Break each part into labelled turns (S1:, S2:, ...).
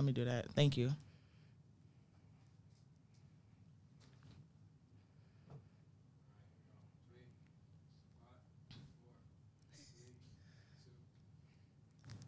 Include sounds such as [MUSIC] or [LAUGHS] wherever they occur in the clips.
S1: let me do that. Thank you.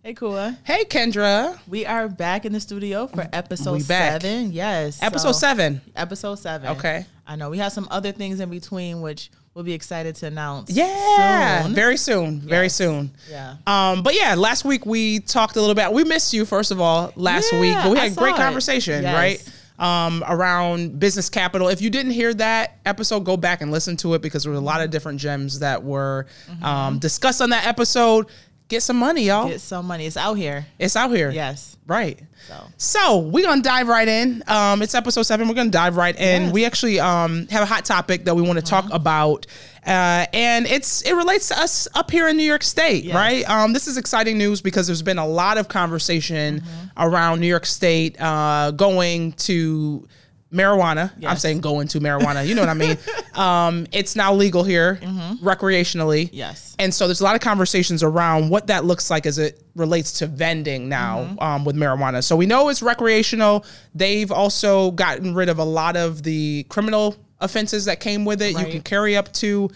S1: Hey, Kua.
S2: Hey, Kendra.
S1: We are back in the studio for episode seven. Yes.
S2: Episode
S1: so-
S2: seven.
S1: Episode seven.
S2: Okay.
S1: I know we have some other things in between, which we'll be excited to announce.
S2: Yeah,
S1: soon.
S2: very soon. Very soon.
S1: Yeah.
S2: Um, but yeah, last week we talked a little bit. We missed you first of all last
S1: Yeah,
S2: week, but we had a great conversation,
S1: Yes.
S2: right? Um, around business capital. If you didn't hear that episode, go back and listen to it because there were a lot of different gems that were um, discussed on that episode. Get some money, y'all.
S1: Get some money. It's out here.
S2: it's out here.
S1: Yes.
S2: Right.
S1: So
S2: So we're gonna dive right in. Um, it's episode seven. We're gonna dive right in.
S1: Yes.
S2: We actually um, have a hot topic that we want to talk about, uh, and it's it relates to us up here in New York State,
S1: Yes.
S2: right? Um, this is exciting news because there's been a lot of conversation around New York State uh, going to marijuana. I'm saying going to marijuana. You know what I mean? [LAUGHS] um, it's now legal here recreationally.
S1: yes.
S2: And so there's a lot of conversations around what that looks like as it relates to vending now
S1: Mm-hmm.
S2: um, with marijuana. So we know it's recreational. They've also gotten rid of a lot of the criminal offenses that came with it. You can carry up to,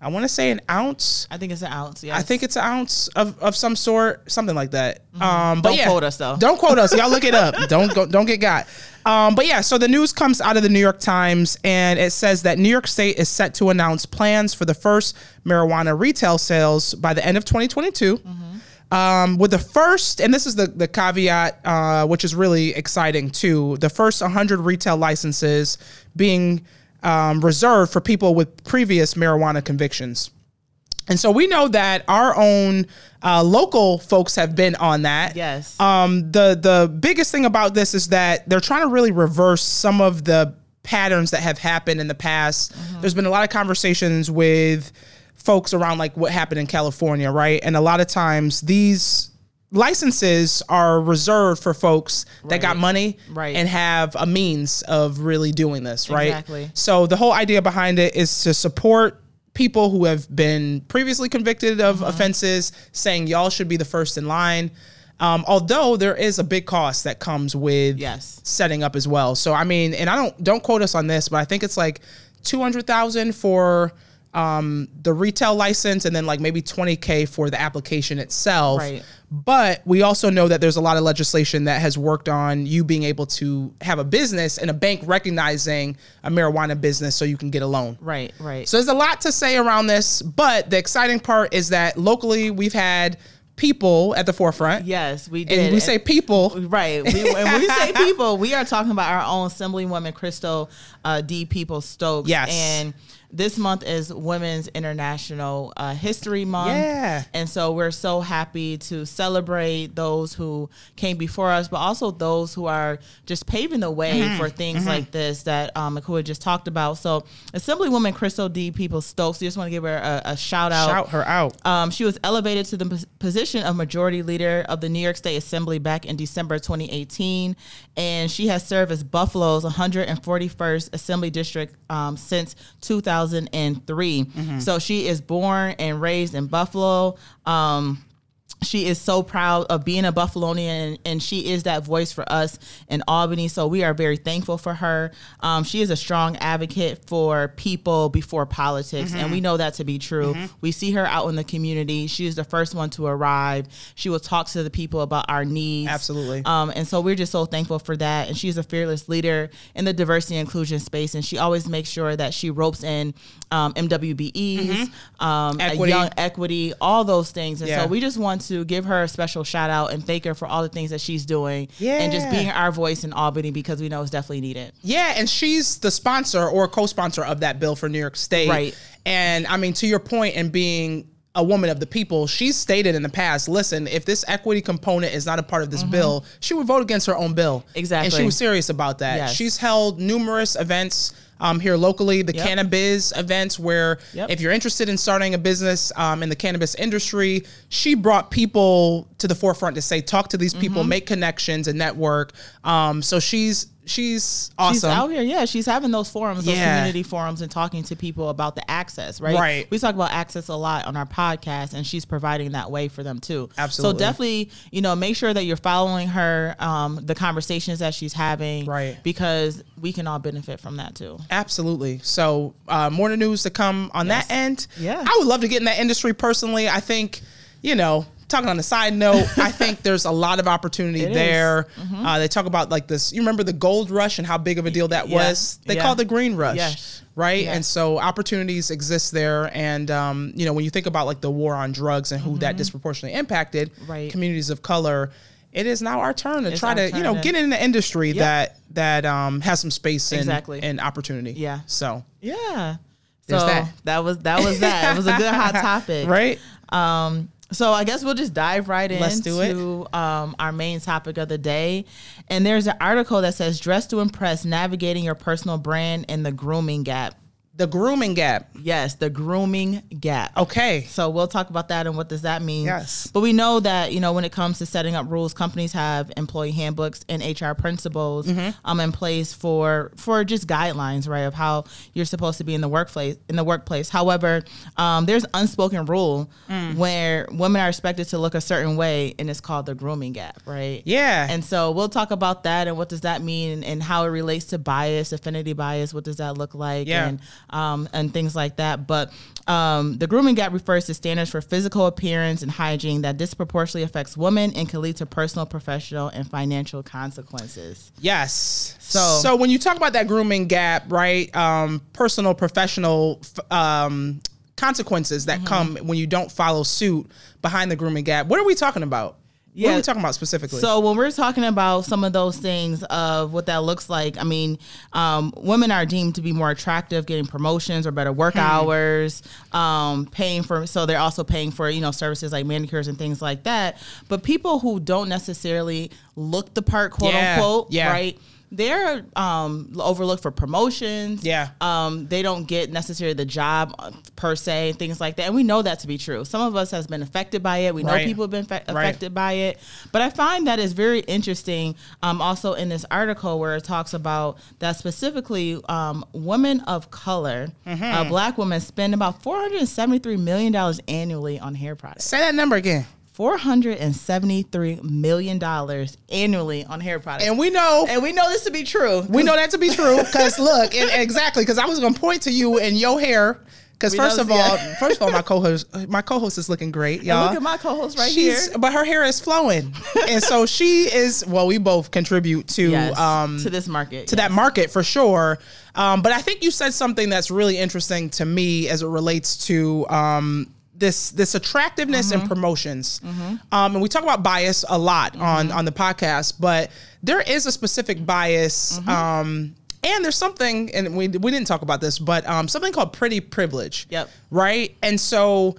S2: I want to say, an ounce.
S1: I think it's an ounce. Yeah,
S2: I think it's an ounce of, of some sort, something like that. Um, but
S1: Mm-hmm. Don't
S2: yeah,
S1: quote us, though.
S2: Don't quote us. Y'all look it up. [LAUGHS] don't go, don't get got. Um, but yeah, so the news comes out of the New York Times, and it says that New York State is set to announce plans for the first marijuana retail sales by the end of 2022.
S1: Mm-hmm.
S2: Um, with the first, and this is the the caveat, uh, which is really exciting too. The first 100 retail licenses being um, reserved for people with previous marijuana convictions. And so we know that our own uh, local folks have been on that.
S1: Yes.
S2: Um, the the biggest thing about this is that they're trying to really reverse some of the patterns that have happened in the past. There's been a lot of conversations with folks around like what happened in California, right? And a lot of times these licenses are reserved for folks that got money
S1: Right.
S2: and have a means of really doing this, right?
S1: Exactly.
S2: So the whole idea behind it is to support people who have been previously convicted of
S1: Mm-hmm.
S2: offenses, saying y'all should be the first in line. Um, although there is a big cost that comes with
S1: Yes.
S2: setting up as well. So I mean, and I don't don't quote us on this, but I think it's like two hundred thousand for um, the retail license, and then like maybe twenty k for the application itself.
S1: Right.
S2: But we also know that there's a lot of legislation that has worked on you being able to have a business and a bank recognizing a marijuana business so you can get a loan.
S1: Right. Right.
S2: So there's a lot to say around this, but the exciting part is that locally we've had people at the forefront.
S1: yes, we did.
S2: And we say people.
S1: Right. We, when we [LAUGHS] say people, we are talking about our own Assemblywoman Crystal uh, D. Peoples-Stokes.
S2: Yes.
S1: And this month is Women's International uh, History Month.
S2: Yeah.
S1: And so we're so happy to celebrate those who came before us, but also those who are just paving the way
S2: Mm-hmm.
S1: for things like this that um, Makua just talked about. So Assemblywoman Crystal D. Peoples-Stokes, just want to give her a, a shout out.
S2: Shout her out.
S1: Um, she was elevated to the pos- position of majority leader of the New York State Assembly back in December 2018, and she has served as Buffalo's 141st Assembly District um, since 2003. So she is born and raised in Buffalo. Um, she is so proud of being a Buffalonian, and she is that voice for us in Albany. So we are very thankful for her. Um, she is a strong advocate for people before politics, and we know that to be true. We see her out in the community. She is the first one to arrive. She will talk to the people about our needs.
S2: Absolutely.
S1: Um, and so we're just so thankful for that. And she's a fearless leader in the diversity and inclusion space, and she always makes sure that she ropes in um, MWBEs, um, a
S2: Equity.
S1: young equity, all those things. And
S2: Yeah.
S1: so we just want to give her a special shout out and thank her for all the things that she's doing and just being our voice in Albany because we know it's definitely needed.
S2: Yeah, and she's the sponsor or co-sponsor of that bill for New York State.
S1: Right.
S2: And I mean, to your point, and being a woman of the people, she's stated in the past, listen, if this equity component is not a part of this bill, she would vote against her own bill.
S1: Mm-hmm. Exactly.
S2: And she was serious about that.
S1: Yes.
S2: She's held numerous events um, here locally, the
S1: Yep.
S2: cannabis events, where
S1: Yep.
S2: if you're interested in starting a business um, in the cannabis industry, she brought people to the forefront to say, talk to these people,
S1: Mm-hmm.
S2: make connections and network. Um, so she's she's awesome.
S1: She's out here, yeah. She's having those forums, those
S2: Yeah.
S1: community forums, and talking to people about the access, right?
S2: Right.
S1: We talk about access a lot on our podcast, and she's providing that way for them too.
S2: Absolutely.
S1: So definitely, you know, make sure that you're following her, um, the conversations that she's having,
S2: Right.
S1: Because we can all benefit from that too.
S2: Absolutely. So uh, more news to come on
S1: Yes.
S2: that end.
S1: Yeah.
S2: I would love to get in that industry personally. I think, you know, talking on the side note, I [LAUGHS] think there's a lot of opportunity
S1: It is. Mm-hmm.
S2: there. Uh, they talk about like this. You remember the gold rush and how big of a deal that
S1: Yeah.
S2: was? They
S1: Yeah.
S2: call it the green rush.
S1: Yes.
S2: Right. And so opportunities exist there. And, um, you know, when you think about like the war on drugs and who that disproportionately impacted,
S1: Mm-hmm. Right.
S2: communities of color, it is now our turn to
S1: It's
S2: try to, you know,
S1: to-
S2: get in the industry that that um, has some space and,
S1: Exactly.
S2: and opportunity.
S1: Yeah.
S2: So
S1: Yeah. So
S2: that.
S1: was that was that. It was a good hot [LAUGHS] topic,
S2: right?
S1: Um, so I guess we'll just dive right
S2: Let's
S1: into
S2: do it.
S1: Um, our main topic of the day. And there's an article that says "Dress to Impress: Navigating Your Personal Brand in the Grooming Gap."
S2: The grooming gap.
S1: Yes, the grooming gap.
S2: Okay.
S1: So we'll talk about that and what does that mean.
S2: Yes.
S1: But we know that, you know, when it comes to setting up rules, companies have employee handbooks and HR principles
S2: Mm-hmm.
S1: um in place for for just guidelines, right, of how you're supposed to be in the workplace in the workplace. However, um, there's unspoken rule
S2: Mm.
S1: where women are expected to look a certain way and it's called the grooming gap, right?
S2: Yeah.
S1: And so we'll talk about that and what does that mean and how it relates to bias, affinity bias, what does that look like
S2: Yeah.
S1: and um, and things like that. But um, the grooming gap refers to standards for physical appearance and hygiene that disproportionately affects women and can lead to personal, professional, and financial consequences.
S2: yes.
S1: So-
S2: so when you talk about that grooming gap, right? Um, personal, professional um, consequences
S1: Mm-hmm.
S2: that come when you don't follow suit behind the grooming gap. What are we talking about? What
S1: Yeah.
S2: are we talking about specifically?
S1: So when we're talking about some of those things of what that looks like, I mean, um, women are deemed to be more attractive, getting promotions or better
S2: Hmm.
S1: work hours, um, paying for. So they're also paying for you know services like manicures and things like that. But people who don't necessarily look the part, quote
S2: Yeah,
S1: unquote,
S2: yeah.
S1: right? They're um, overlooked for promotions.
S2: Yeah.
S1: Um, they don't get necessarily the job uh, per se, things like that. And we know that to be true. Some of us has been affected by it. We know
S2: Right.
S1: people have been fa-
S2: Right.
S1: affected by it. But I find that is very interesting. Um, also in this article where it talks about that specifically um, women of color,
S2: Mm-hmm.
S1: uh, black women spend about four hundred and seventy three million dollars annually on hair products.
S2: Say that number again.
S1: Four hundred and seventy three million dollars annually on hair products.
S2: And we know
S1: and we know this to be true.
S2: we know that to be true because [LAUGHS] look, and exactly because I was going to point to you and your hair. Because first of all,
S1: yeah.
S2: first of all, my co-host, my co-host is looking great, y'all.
S1: look at my co-host right
S2: She's-
S1: here.
S2: but her hair is flowing, and so she is. Well, we both contribute to
S1: Yes,
S2: um
S1: to this market.
S2: to that market for sure. Um, but I think you said something that's really interesting to me as it relates to um, this this attractiveness
S1: Mm-hmm.
S2: and promotions. Um, and we talk about bias a lot
S1: Mm-hmm.
S2: on on the podcast, but there is a specific bias.
S1: Mm-hmm.
S2: Um, and there's something, and we, we didn't talk about this, but um, something called pretty privilege.
S1: Yep.
S2: Right. And so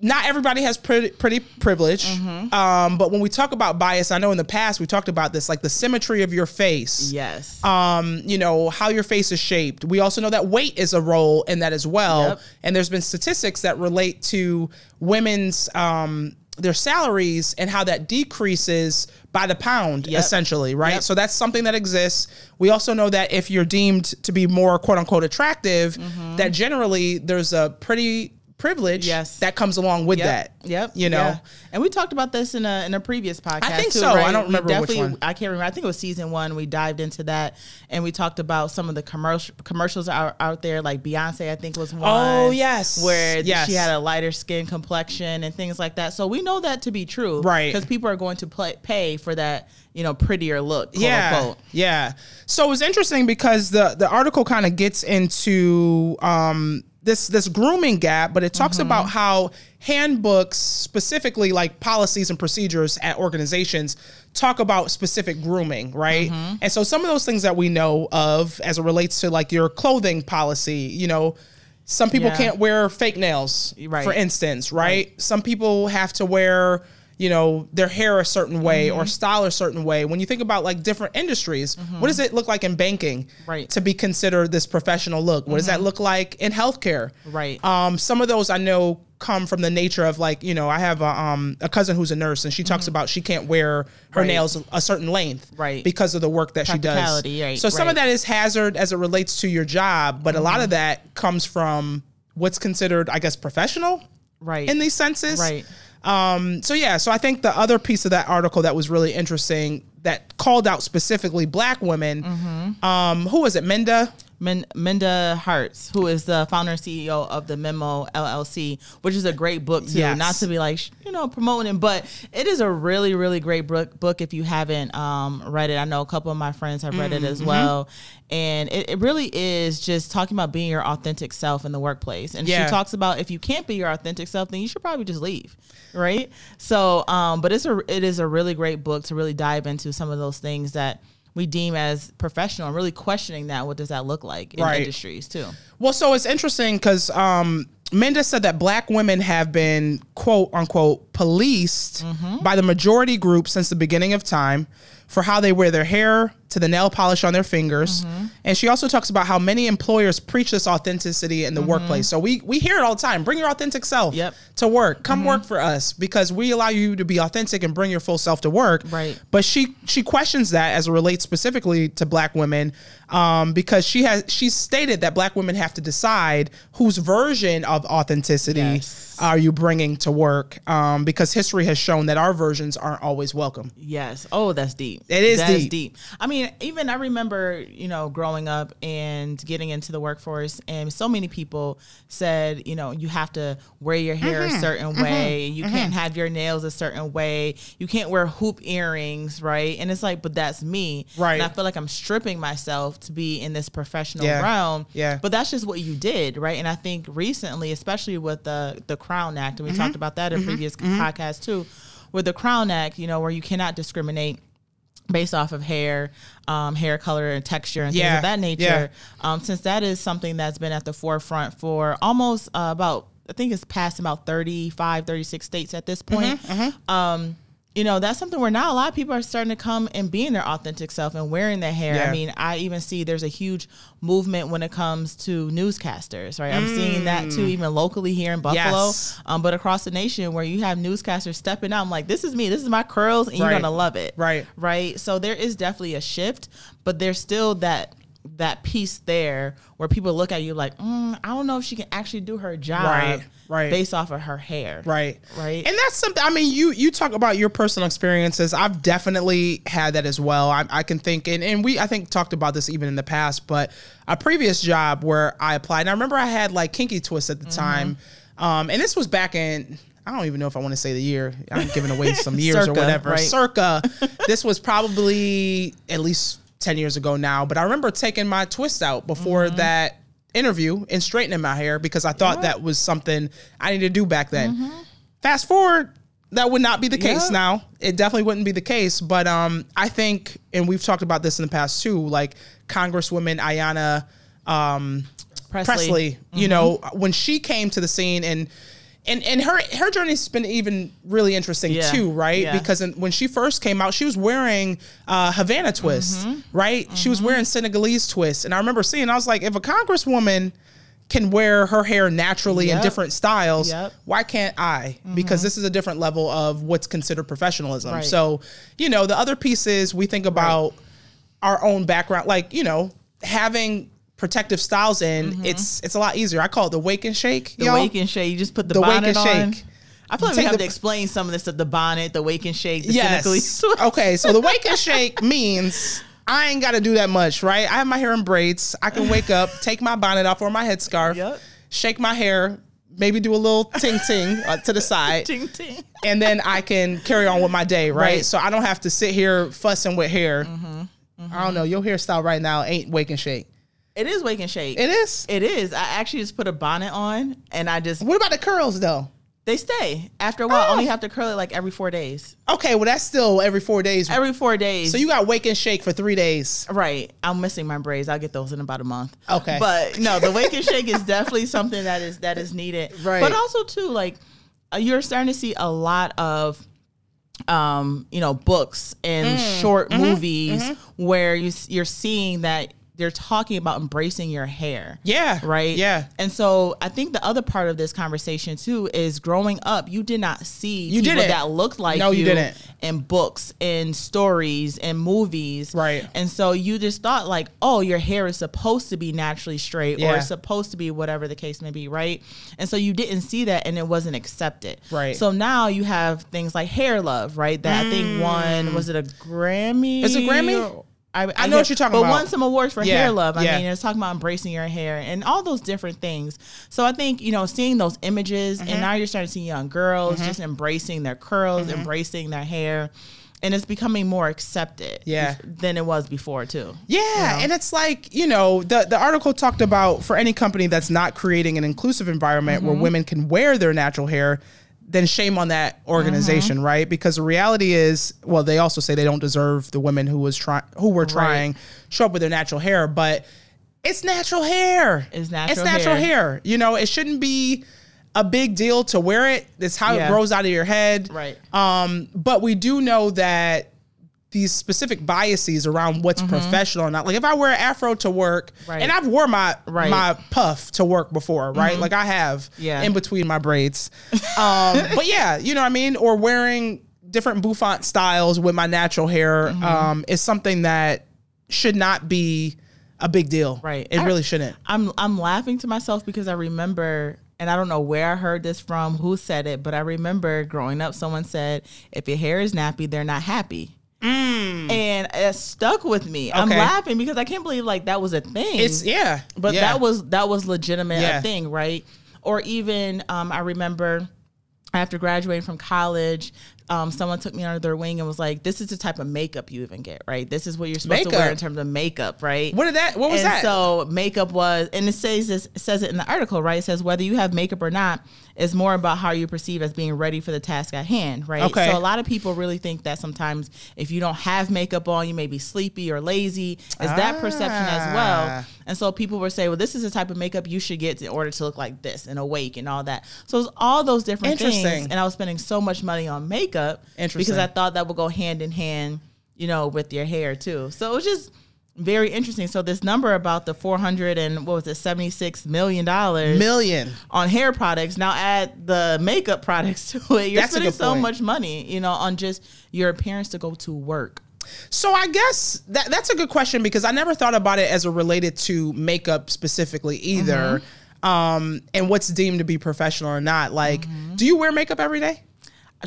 S2: not everybody has pretty, pretty privilege.
S1: Mm-hmm.
S2: Um, but when we talk about bias, I know in the past we talked about this, like the symmetry of your face
S1: Yes.
S2: um, you know, how your face is shaped. We also know that weight is a role in that as well.
S1: Yep.
S2: And there's been statistics that relate to women's um their salaries and how that decreases by the pound
S1: Yep.
S2: essentially, right?
S1: Yep.
S2: So that's something that exists. We also know that if you're deemed to be more quote unquote attractive, that generally there's a pretty privilege.
S1: Yes.
S2: that comes along with
S1: Yep.
S2: that.
S1: Yep.
S2: You know.
S1: Yeah. And we talked about this in a in a previous podcast.
S2: I think
S1: too,
S2: so. I don't remember which
S1: definitely-
S2: one.
S1: I can't remember. I think it was season one. We dived into that and we talked about some of the commercial commercials out, out there, like Beyonce, I think was one.
S2: Oh, yes.
S1: Where
S2: Yes.
S1: she had a lighter skin complexion and things like that. So we know that to be true.
S2: Right.
S1: Because people are going to play, pay for that, you know, prettier look.
S2: Yeah,
S1: Unquote.
S2: yeah. So it was interesting because the the article kind of gets into um, this this grooming gap, but it talks
S1: Mm-hmm.
S2: about how handbooks, specifically like policies and procedures at organizations, talk about specific grooming, right?
S1: Mm-hmm.
S2: And so some of those things that we know of as it relates to like your clothing policy, you know. Some people
S1: Yeah.
S2: can't wear fake nails,
S1: Right.
S2: for instance, right? Some people have to wear, you know, their hair a certain way
S1: Mm-hmm.
S2: or style a certain way. When you think about like different industries, what does it look like in banking
S1: Right. Mm-hmm.
S2: to be considered this professional look? What does that look like in healthcare?
S1: Right.
S2: Um, some of those I know come from the nature of like you know I have a um a cousin who's a nurse and she talks about she can't wear her
S1: Mm-hmm. Right.
S2: nails a certain length
S1: Right.
S2: because of the work that she does.
S1: Right,
S2: so some
S1: right.
S2: of that is hazard as it relates to your job, but a lot
S1: Mm-hmm.
S2: of that comes from what's considered I guess professional
S1: right.
S2: in these senses.
S1: Right.
S2: Um, so yeah, so I think the other piece of that article that was really interesting that called out specifically black women.
S1: Mm-hmm.
S2: Um, who was it? Minda.
S1: Min- Minda Harts, who is the founder and CEO of the Memo LLC, which is a great book too.
S2: Yes.
S1: Not to be like you know promoting it, but it is a really really great book. Book if you haven't um, read it, I know a couple of my friends have read it as
S2: Mm-hmm.
S1: well, and it, it really is just talking about being your authentic self in the workplace. And
S2: Yeah.
S1: she talks about if you can't be your authentic self, then you should probably just leave, right? So, um, but it's a it is a really great book to really dive into some of those things that we deem as professional and really questioning that what does that look like in
S2: Right.
S1: industries too
S2: Well, so it's interesting because um, Minda said that black women have been quote unquote policed
S1: Mm-hmm.
S2: by the majority group since the beginning of time for how they wear their hair to the nail polish on their fingers.
S1: Mm-hmm.
S2: And she also talks about how many employers preach this authenticity in the workplace. So we we hear it all the time. Bring your authentic self
S1: Mm-hmm. Yep.
S2: to work. Come work for us because we allow you to be authentic and bring your full self to work.
S1: Right.
S2: But she she questions that as it relates specifically to black women, um, because she has she stated that black women have to decide whose version of authenticity
S1: Yes.
S2: are you bringing to work, um, because history has shown that our versions aren't always welcome.
S1: yes oh that's deep
S2: It is
S1: That
S2: deep.
S1: i mean even i remember you know growing up and getting into the workforce and so many people said you know you have to wear your hair
S2: Mm-hmm.
S1: a certain way you can't have your nails a certain way you can't wear hoop earrings right and it's like but that's me
S2: Right.
S1: and i feel like i'm stripping myself to be in this professional
S2: Yeah.
S1: realm
S2: Yeah.
S1: but that's just what you did right and i think recently especially with the the crown act and we
S2: Mm-hmm.
S1: talked about that in previous podcasts too with the crown act you know where you cannot discriminate based off of hair um, hair color and texture and things
S2: Yeah.
S1: of that nature
S2: Yeah.
S1: um, since that is something that's been at the forefront for almost uh, about i think it's past about 35 36 states at this point
S2: Mm-hmm,
S1: um, you know that's something where now a lot of people are starting to come and being their authentic self and wearing their hair
S2: Yeah.
S1: i mean i even see there's a huge movement when it comes to newscasters right i'm seeing that too even locally here in buffalo
S2: Mm. Yes.
S1: um, but across the nation where you have newscasters stepping out i'm like this is me this is my curls and you're gonna love it
S2: Right.
S1: right so there is definitely a shift but there's still that that piece there where people look at you like mm, i don't know if she can actually do her job
S2: Right, right.
S1: based off of her hair
S2: Right.
S1: Right.
S2: And that's something, I mean, you, you talk about your personal experiences. I've definitely had that as well. I, I can think, and, and we, I think talked about this even in the past, but a previous job where I applied, and I remember I had like kinky twists at the time. Um, and this was back in, I don't even know if I want to say the year. I'm giving away some [LAUGHS] years or whatever.
S1: right.
S2: Circa. [LAUGHS] this was probably at least 10 years ago now, but I remember taking my twist out before
S1: Mm-hmm.
S2: that interview and straightening my hair because I thought that was something I needed to do back then.
S1: Mm-hmm.
S2: Fast forward, that would not be the case
S1: Yeah.
S2: now. It definitely wouldn't be the case. But um, I think, and we've talked about this in the past too, like Congresswoman Ayanna um,
S1: Pressley.
S2: Pressley, you know, when she came to the scene and and and her her journey's been even really interesting
S1: Yeah.
S2: too, right?
S1: Yeah.
S2: Because in, when she first came out, she was wearing uh, Havana twists,
S1: Mm-hmm.
S2: right? She was wearing Senegalese twists, and I remember seeing, I was like, if a congresswoman can wear her hair naturally in different styles,
S1: Yep.
S2: why can't I? Because this is a different level of what's considered professionalism.
S1: Right.
S2: So, you know, the other pieces we think about our own background, like you know, having protective styles in, it's it's a lot easier. I call it the wake and shake.
S1: Mm-hmm. The
S2: y'all.
S1: wake and shake. You just put the,
S2: The wake
S1: bonnet
S2: and
S1: on.
S2: shake.
S1: I feel like we have
S2: the-
S1: to explain some of this stuff. The bonnet, the wake and shake, the
S2: Yes. [LAUGHS] Okay, so the wake and shake [LAUGHS] means I ain't got to do that much, right? I have my hair in braids. I can wake up, [LAUGHS] take my bonnet off or my headscarf,
S1: Yep.
S2: shake my hair, maybe do a little ting ting uh, to the side,
S1: ting ting.
S2: and then I can carry on with my day, right?
S1: Right.
S2: So I don't have to sit here fussing with hair.
S1: Mm-hmm.
S2: I don't know. Your hairstyle right now ain't wake and shake.
S1: It is wake and shake.
S2: It is.
S1: It is. I actually just put a bonnet on and I just
S2: What about the curls though?
S1: they stay. After a while, I
S2: Oh.
S1: only have to curl it like every four days.
S2: Okay, well that's still every four days.
S1: Every four days.
S2: so you got wake and shake for three days.
S1: Right. I'm missing my braids. I'll get those in about a month.
S2: Okay.
S1: But no, the wake and shake is [LAUGHS] definitely something that is that is needed.
S2: Right.
S1: But also too, like uh, you're starting to see a lot of um, you know, books and
S2: Mm.
S1: short
S2: Mm-hmm.
S1: movies where you you're seeing that they're talking about embracing your hair.
S2: Yeah.
S1: Right.
S2: Yeah.
S1: And so I think the other part of this conversation too is growing up, you did not see
S2: You
S1: people
S2: didn't.
S1: that looked like
S2: No, you didn't.
S1: in books, in stories, in movies.
S2: Right.
S1: And so you just thought like, oh, your hair is supposed to be naturally straight
S2: Yeah.
S1: or it's supposed to be whatever the case may be, right? And so you didn't see that and it wasn't accepted.
S2: Right.
S1: So now you have things like hair love, right? That I think won was it a Grammy?
S2: Mm. Is it Grammy?
S1: Or- I,
S2: I know what you're talking
S1: but
S2: about.
S1: But won some awards for
S2: Yeah,
S1: hair love. I
S2: yeah.
S1: mean, it's talking about embracing your hair and all those different things. So I think you know, seeing those images,
S2: Mm-hmm.
S1: and now you're starting to see young girls just embracing their curls, embracing their hair, and it's becoming more accepted.
S2: Yeah.
S1: than it was before too.
S2: Yeah, and it's like you know the the article talked about for any company that's not creating an inclusive environment
S1: Mm-hmm.
S2: where women can wear their natural hair, then shame on that organization,
S1: Mm-hmm.
S2: right? Because the reality is, well, they also say they don't deserve the women who was trying who were trying show up with their natural hair, but it's natural hair.
S1: It's natural
S2: It's natural
S1: hair.
S2: hair. You know, it shouldn't be a big deal to wear it. It's how
S1: Yeah.
S2: it grows out of your head.
S1: Right.
S2: Um, but we do know that these specific biases around what's professional or not. Like if I wear an afro to work,
S1: Mm-hmm. Right.
S2: and I've wore my
S1: Right. Mm-hmm.
S2: my puff to work before, right? Like I have
S1: Yeah.
S2: in between my braids. [LAUGHS] Um, but yeah, you know what I mean? Or wearing different bouffant styles with my natural hair
S1: Mm-hmm.
S2: um, is something that should not be a big deal.
S1: Right.
S2: It
S1: I-
S2: really shouldn't.
S1: I'm I'm laughing to myself because I remember and I don't know where I heard this from, who said it, but I remember growing up someone said, if your hair is nappy, they're not happy. And it stuck with me. I'm
S2: Mm.
S1: Laughing because I can't believe like that was a thing.
S2: It's yeah.
S1: but
S2: yeah.
S1: that was that was legitimate
S2: Yeah.
S1: a thing, right? Or even um, I remember after graduating from college, um, someone took me under their wing and was like, "This is the type of makeup you even get, right? This is what you're supposed to wear in terms of makeup, right?"
S2: What did that what was
S1: and
S2: that?
S1: so makeup was, and it says this it says it in the article, right? It says whether you have makeup or not is more about how you perceive as being ready for the task at hand, right?
S2: Okay.
S1: So a lot of people really think that sometimes if you don't have makeup on, you may be sleepy or lazy. Is that perception as well?
S2: Ah.
S1: And so people were saying, well, this is the type of makeup you should get in order to look like this and awake and all that. So it's all those different things. And I was spending so much money on makeup
S2: Interesting.
S1: because I thought that would go hand in hand, you know, with your hair too. So it was just very interesting. So this number about the 400 and what was it, 76 million dollars
S2: Million.
S1: on hair products. Now add the makeup products to it. You're
S2: That's
S1: spending so
S2: point.
S1: much money, you know, on just your appearance to go to work.
S2: So I guess that that's a good question because I never thought about it as a related to makeup specifically either.
S1: Mm-hmm.
S2: Um, and what's deemed to be professional or not. Like, do you wear makeup every day?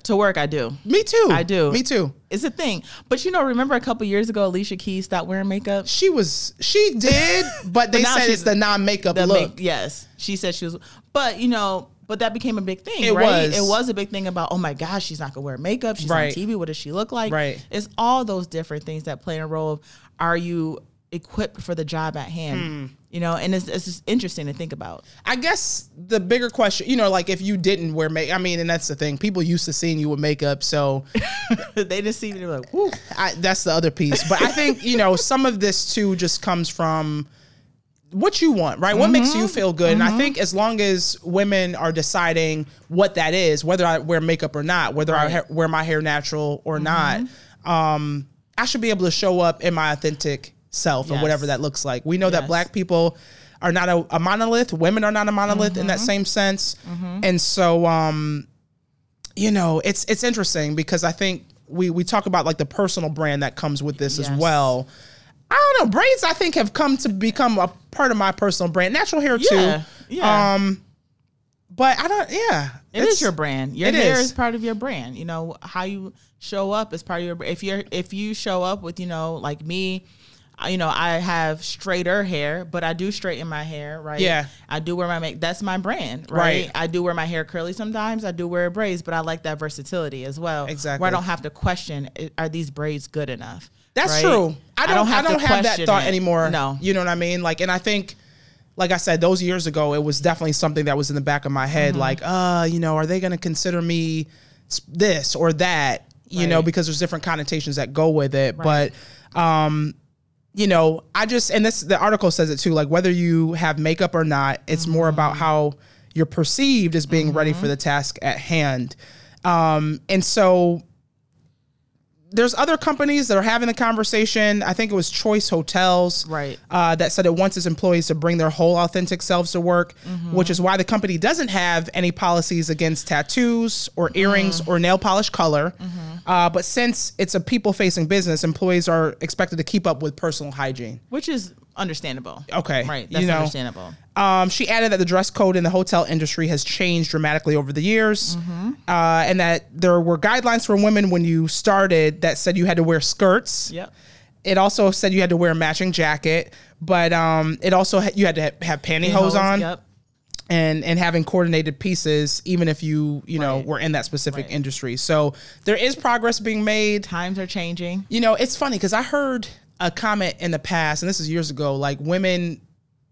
S1: To work, I do.
S2: Me too.
S1: I do.
S2: Me too.
S1: It's a thing. But you know, remember a couple years ago, Alicia Keys stopped wearing makeup?
S2: She was she did, [LAUGHS] but they
S1: now
S2: said it's the non-makeup
S1: The
S2: look.
S1: make- yes. She said she was, but you know, but that became a big thing,
S2: It
S1: right?
S2: was.
S1: It was a big thing about, oh my gosh, she's not gonna wear makeup. She's
S2: Right.
S1: on TV. What does she look like?
S2: Right.
S1: It's all those different things that play a role. Of, are you equipped for the job at hand?
S2: Hmm.
S1: You know, and it's, it's just interesting to think about.
S2: I guess the bigger question, you know, like if you didn't wear makeup, I mean, and that's the thing. People used to seeing you with makeup, so [LAUGHS]
S1: they just see you like, whoo.
S2: I, that's the other piece. But I think you know some of this too just comes from what you want, right? What makes
S1: Mm-hmm.
S2: you feel good, and I think as long as women are deciding what that is, whether I wear makeup or not, whether I ha- wear my hair natural or
S1: Mm-hmm.
S2: not, um, I should be able to show up in my authentic self or
S1: Yes.
S2: whatever that looks like. We know that black people are not a, a monolith. Women are not a monolith in that
S1: Mm-hmm.
S2: same sense, and so um, you know, it's it's interesting because I think we we talk about like the personal brand that comes with this as well. I don't know. Braids, I think, have come to become a part of my personal brand. Natural hair too.
S1: Yeah, yeah.
S2: Um, but I don't. Yeah,
S1: It is your brand. Your
S2: it
S1: hair
S2: is.
S1: is. part of your brand. You know how you show up is part of your. If you're if you show up with you know like me, you know I have straighter hair, but I do straighten my hair. Right.
S2: Yeah.
S1: I do wear my make. That's my brand.
S2: Right.
S1: Right. I do wear my hair curly sometimes. I do wear braids, but I like that versatility as well.
S2: Exactly.
S1: Where I don't have to question are these braids good enough.
S2: That's
S1: right?
S2: true. I don't. I don't have,
S1: to
S2: that thought
S1: it.
S2: anymore.
S1: No.
S2: you know what I mean. Like, and I think, like I said, those years ago, it was definitely something that was in the back of my head.
S1: Mm-hmm.
S2: Like, uh, you know, are they going to consider me this or that? You know, because there's different connotations that go with it. But, um, you know, I just and this the article says it too. Like, whether you have makeup or not, it's more about
S1: Mm-hmm.
S2: how you're perceived as being ready for the task at hand. Um, and so there's other companies that are having the conversation. I think it was Choice Hotels,
S1: Right.
S2: uh, that said it wants its employees to bring their whole authentic selves to work, which is why the company doesn't have any policies against tattoos or earrings or nail polish color. Uh, but since it's a people-facing business, employees are expected to keep up with personal hygiene.
S1: which is understandable.
S2: Okay,
S1: right.
S2: you
S1: That's
S2: know.
S1: understandable.
S2: Um, she added that the dress code in the hotel industry has changed dramatically over the years,
S1: Mm-hmm.
S2: uh, and that there were guidelines for women when you started that said you had to wear skirts.
S1: Yep.
S2: It also said you had to wear a matching jacket, but um, it also had, you had to ha- have pantyhose on
S1: Yep.
S2: And and having coordinated pieces, even if you you know
S1: Right.
S2: were in that specific
S1: Right.
S2: industry. So there is progress being made.
S1: Times are changing.
S2: You know, it's funny because I heard a comment in the past, and this is years ago, like women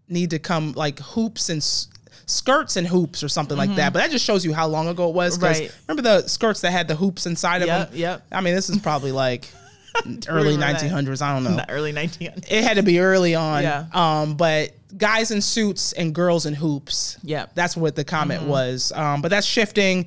S2: need to come like hoops and s- skirts and hoops or something like that. But that just shows you how long ago it was.
S1: Mm-hmm. Right.
S2: Remember the skirts that had the hoops inside of
S1: Yep,
S2: them?
S1: yep.
S2: I mean, this is probably like [LAUGHS] early
S1: Remember that.
S2: 1900s. I don't [LAUGHS] know.
S1: The early 1900s.
S2: It had to be early on.
S1: Yeah.
S2: Um, but guys in suits and girls in hoops.
S1: Mm-hmm.
S2: That's what the comment was. Um, but that's shifting.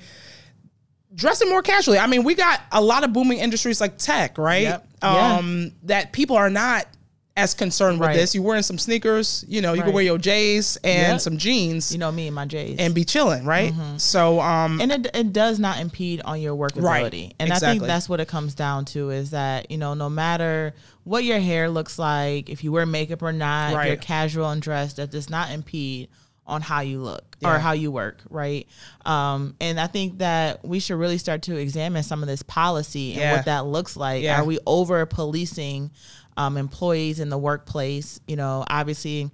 S2: Dressing more casually. I mean, we got a lot of booming industries like tech, right?
S1: Yep. Yeah.
S2: Um, that people are not as concerned with
S1: Right.
S2: this. You're wearing some sneakers, you know, you can wear your J's and
S1: Yep.
S2: some jeans
S1: You know me and my J's.
S2: and be chilling, right? So, um,
S1: and it, it does not impede on your workability
S2: Right.
S1: and i think that's what it comes down to is that you know no matter what your hair looks like if you wear makeup or not if you're casual and dressed that does not impede on how you look or how you work right um, and i think that we should really start to examine some of this policy and
S2: Yeah.
S1: what that looks like
S2: Yeah.
S1: are we over policing um, employees in the workplace you know obviously you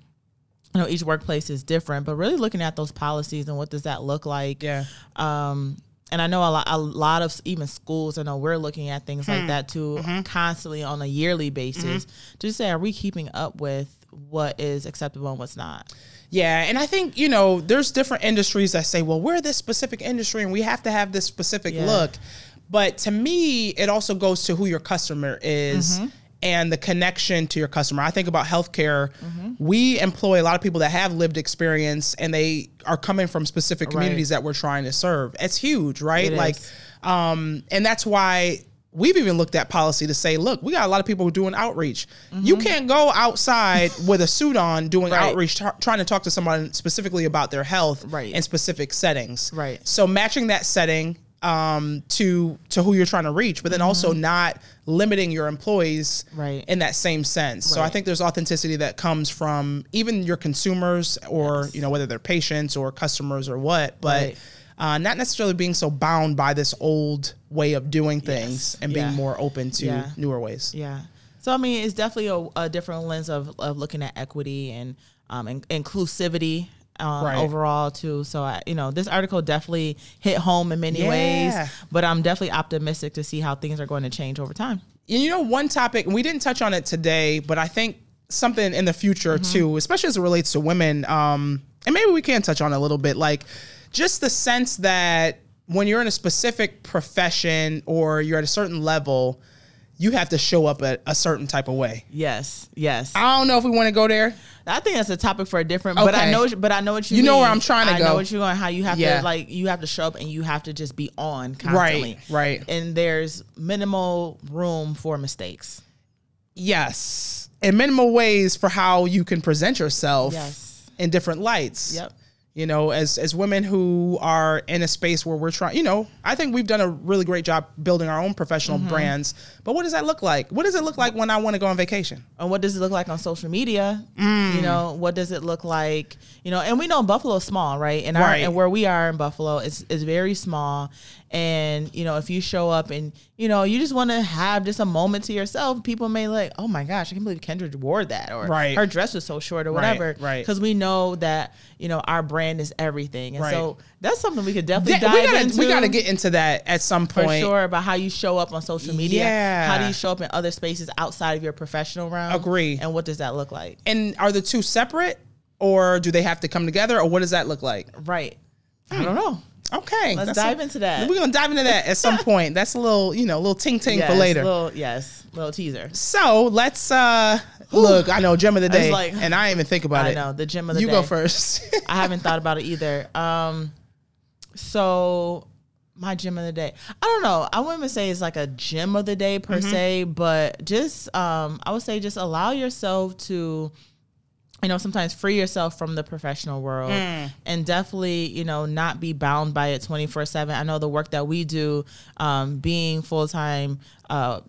S1: know each workplace is different but really looking at those policies and what does that look like
S2: yeah.
S1: um, and I know a lot, a lot of even schools. I know we're looking at things
S2: Hmm.
S1: like that too,
S2: Mm-hmm.
S1: constantly on a yearly basis. Just say, are we keeping up with what is acceptable and what's not?
S2: Yeah, and I think you know there's different industries that say, well, we're this specific industry and we have to have this specific
S1: Yeah.
S2: look. But to me, it also goes to who your customer is
S1: Mm-hmm.
S2: And the connection to your customer. I think about healthcare.
S1: Mm-hmm.
S2: We employ a lot of people that have lived experience and they are coming from specific communities that we're trying to serve. It's huge, right?
S1: It
S2: like, um, and that's why we've even looked at policy to say, look, we got a lot of people doing outreach. You can't go outside [LAUGHS] with a suit on doing
S1: Mm-hmm. Right.
S2: outreach, t- trying to talk to someone specifically about their health
S1: Right.
S2: in specific settings.
S1: Right.
S2: So matching that setting um, to to who you're trying to reach, but then also not limiting your employees
S1: Mm-hmm. Right.
S2: in that same sense. So I think there's authenticity that comes from even your consumers or
S1: Yes.
S2: you know whether they're patients or customers or what, but.
S1: Right.
S2: Uh, not necessarily being so bound by this old way of doing things
S1: Yes.
S2: and being
S1: Yeah.
S2: more open to
S1: Yeah.
S2: newer ways.
S1: Yeah. So I mean, it's definitely a, a different lens of, of looking at equity and um, in, inclusivity. Um,
S2: Right.
S1: overall too so I, you know this article definitely hit home in many
S2: Yeah.
S1: ways but i'm definitely optimistic to see how things are going to change over time
S2: And you know, one topic, we didn't touch on it today, but I think something in the future
S1: Mm-hmm.
S2: too, especially as it relates to women, um, and maybe we can touch on it a little bit, like just the sense that when you're in a specific profession or you're at a certain level, you have to show up a, a certain type of way.
S1: yes yes
S2: I don't know if we want to go there.
S1: I think that's a topic for a different. Okay. But I know, but I know what you.
S2: You know where I'm trying to
S1: I
S2: go.
S1: know what you're going. How you have
S2: Yeah.
S1: to like you have to show up and you have to just be on constantly.
S2: right.
S1: And there's minimal room for mistakes.
S2: Yes. And minimal ways for how you can present yourself
S1: Yes.
S2: in different lights.
S1: Yep.
S2: You know, as as women who are in a space where we're trying, you know, I think we've done a really great job building our own professional
S1: Mm-hmm.
S2: brands. But what does that look like? What does it look like when I want to go on vacation?
S1: And what does it look like on social media?
S2: Mm.
S1: You know, what does it look like? You know, and we know Buffalo's small, right? And our
S2: Right.
S1: and where we are in Buffalo is is very small. And you know, if you show up and you know you just want to have just a moment to yourself, people may like, oh my gosh, I can't believe Kendra wore that, or
S2: Right.
S1: her dress was so short, or whatever.
S2: right.
S1: Because we know that you know our brand is everything, and
S2: Right.
S1: so that's something we could definitely
S2: Yeah,
S1: dive
S2: we gotta
S1: into.
S2: we gotta get into that at some point.
S1: for sure about how you show up on social media.
S2: Yeah.
S1: How do you show up in other spaces outside of your professional realm?
S2: Agree.
S1: And what does that look like?
S2: And are the two separate or do they have to come together or what does that look like?
S1: Right. I don't know.
S2: Okay.
S1: Let's dive
S2: a-
S1: into that.
S2: We're gonna dive into that at some [LAUGHS] point. That's a little, you know, a little ting ting for later.
S1: Little, yes, little teaser.
S2: So let's uh look. I know gem of the
S1: I
S2: day,
S1: like-
S2: and I didn't even think about
S1: I
S2: it.
S1: know the gym of the
S2: you
S1: day.
S2: You go first.
S1: I haven't thought about it either. Um, so my gym of the day. I don't know. I wouldn't even say it's like a gym of the day per se, but just um, I would say just allow yourself to you know sometimes free yourself from the professional world and definitely you know not be bound by it 24 7 i know the work that we do um, being full-time uh,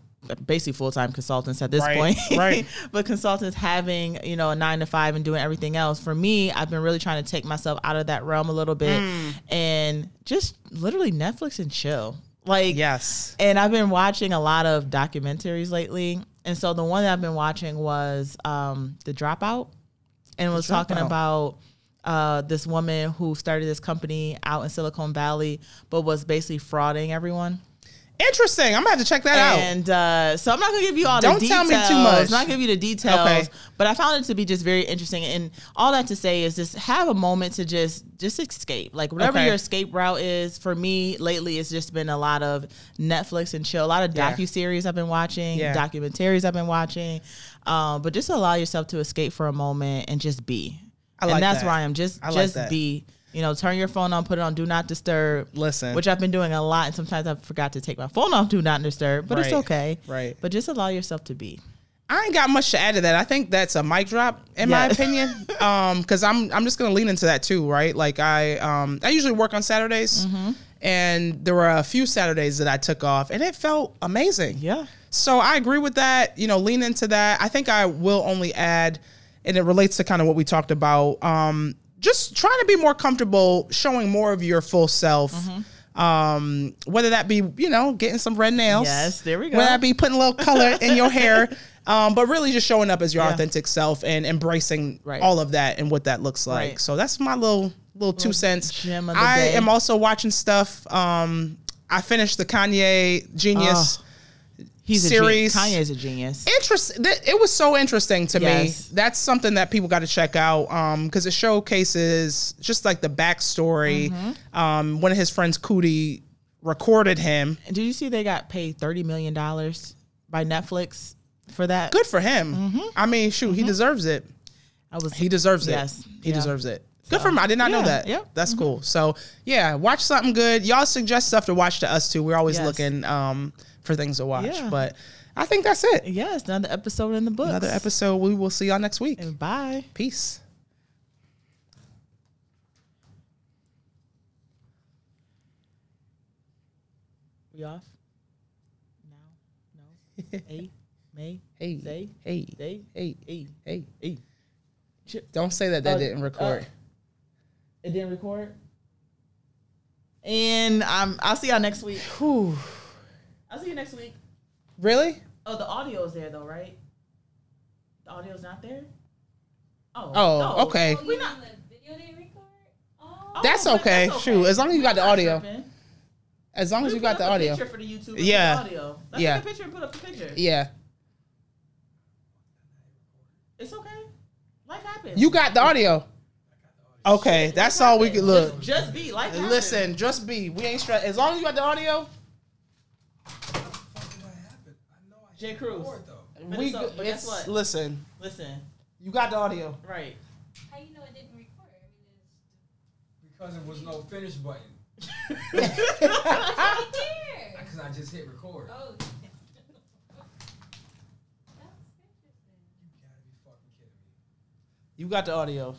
S1: basically full-time consultants at this
S2: Right,
S1: point.
S2: right. [LAUGHS]
S1: but consultants having you know a nine to five and doing everything else. For me i've been really trying to take myself out of that realm a little bit and just literally netflix and chill. Like
S2: Yes.
S1: and I've been watching a lot of documentaries lately. And so the one that I've been watching was um, The Dropout and was talking
S2: Dropout.
S1: about uh, this woman who started this company out in Silicon Valley, but was basically frauding everyone.
S2: Interesting. I'm gonna have to check that out.
S1: And uh, so I'm not gonna give you all
S2: Don't
S1: the details.
S2: Don't tell me too much.
S1: I'm not gonna give you the details.
S2: Okay.
S1: But I found it to be just very interesting. And all that to say is just have a moment to just just escape. Like whatever
S2: Okay.
S1: your escape route is. For me lately, it's just been a lot of Netflix and chill. A lot of
S2: Yeah.
S1: docu series I've been watching,
S2: Yeah.
S1: documentaries I've been watching. Um, but just allow yourself to escape for a moment and just be.
S2: I like
S1: and that's
S2: that.
S1: where I am. Just
S2: I like
S1: just
S2: that.
S1: You know, turn your phone on, put it on do not disturb.
S2: Listen.
S1: Which I've been doing a lot, and sometimes I forgot to take my phone off do not disturb, but it's okay.
S2: Right.
S1: But just allow yourself to be.
S2: I ain't got much to add to that. I think that's a mic drop in my opinion. [LAUGHS] Um, because I'm I'm just gonna lean into that too, right? Like I um I usually work on Saturdays,
S1: Mm-hmm.
S2: and there were a few Saturdays that I took off, and it felt amazing.
S1: Yeah.
S2: So I agree with that. You know, lean into that. I think I will only add, and it relates to kind of what we talked about. Um, just trying to be more comfortable showing more of your full self.
S1: Mm-hmm.
S2: Um, whether that be, you know, getting some red nails.
S1: Yes, there we go.
S2: Whether that be putting a little color [LAUGHS] in your hair. Um, but really just showing up as your
S1: Yeah.
S2: authentic self and embracing
S1: Right.
S2: all of that and what that looks like.
S1: Right.
S2: So that's my little little two cents.
S1: gem of the
S2: I
S1: day.
S2: am also watching stuff. Um, I finished the Kanye jeen-yuhs
S1: Oh. He's
S2: series.
S1: a genius. Kanye's a genius.
S2: Interest. th- It was so interesting to
S1: Yes.
S2: me. That's something that people got to check out because it showcases just like the backstory.
S1: Mm-hmm.
S2: Um, one of his friends, Coodie, recorded him.
S1: And did you see they got paid thirty million dollars by Netflix for that?
S2: Good for him. I mean, shoot, he deserves it.
S1: I was.
S2: He deserves it.
S1: Yes.
S2: He
S1: Yeah.
S2: deserves it. Good for him. I did not know that.
S1: yep.
S2: That's cool. So yeah, watch something good. Y'all suggest stuff to watch to us too. We're always
S1: Yes.
S2: looking um, for things to watch.
S1: Yeah.
S2: But I think that's it.
S1: Yes, another episode in the book.
S2: Another episode. We will see y'all next week.
S1: And bye.
S2: Peace.
S1: We off? Now? No? [LAUGHS] hey, May?
S2: Hey.
S1: They?
S2: Hey.
S1: They?
S2: Hey. Hey.
S1: E? Chip.
S2: Don't say that that
S1: Uh,
S2: didn't record.
S1: uh, It didn't record? And um, I'll see y'all next week.
S2: Whew.
S1: I'll see you next week.
S2: Really?
S1: Oh, the audio's there though, right? The audio's not there? Oh.
S2: Oh,
S1: no.
S2: okay.
S1: We're not.
S3: the video they record? Oh.
S1: Oh,
S2: That's okay. Shoot, as long as you got the audio. As long as you got the audio.
S1: Picture for the YouTube.
S2: Yeah.
S1: The audio. Let's
S2: Yeah.
S1: take a picture and put up the picture.
S2: Yeah.
S1: It's okay. Life happens.
S2: You got the audio. Okay, that's all we could look.
S1: Just, just be life. happens.
S2: Listen, just be. We ain't stressed. As long as you got the audio,
S1: J. Cruz. But
S2: we.
S1: it's so-
S2: good.
S1: but guess what?
S2: Listen,
S1: Listen.
S2: you got the audio.
S1: Right.
S3: How you know it didn't record? I mean,
S4: Because there was no finish button.
S3: it's right there.
S4: Because I just hit record.
S3: Oh. [LAUGHS] That's interesting.
S4: You gotta be fucking kidding me.
S2: You got the audio.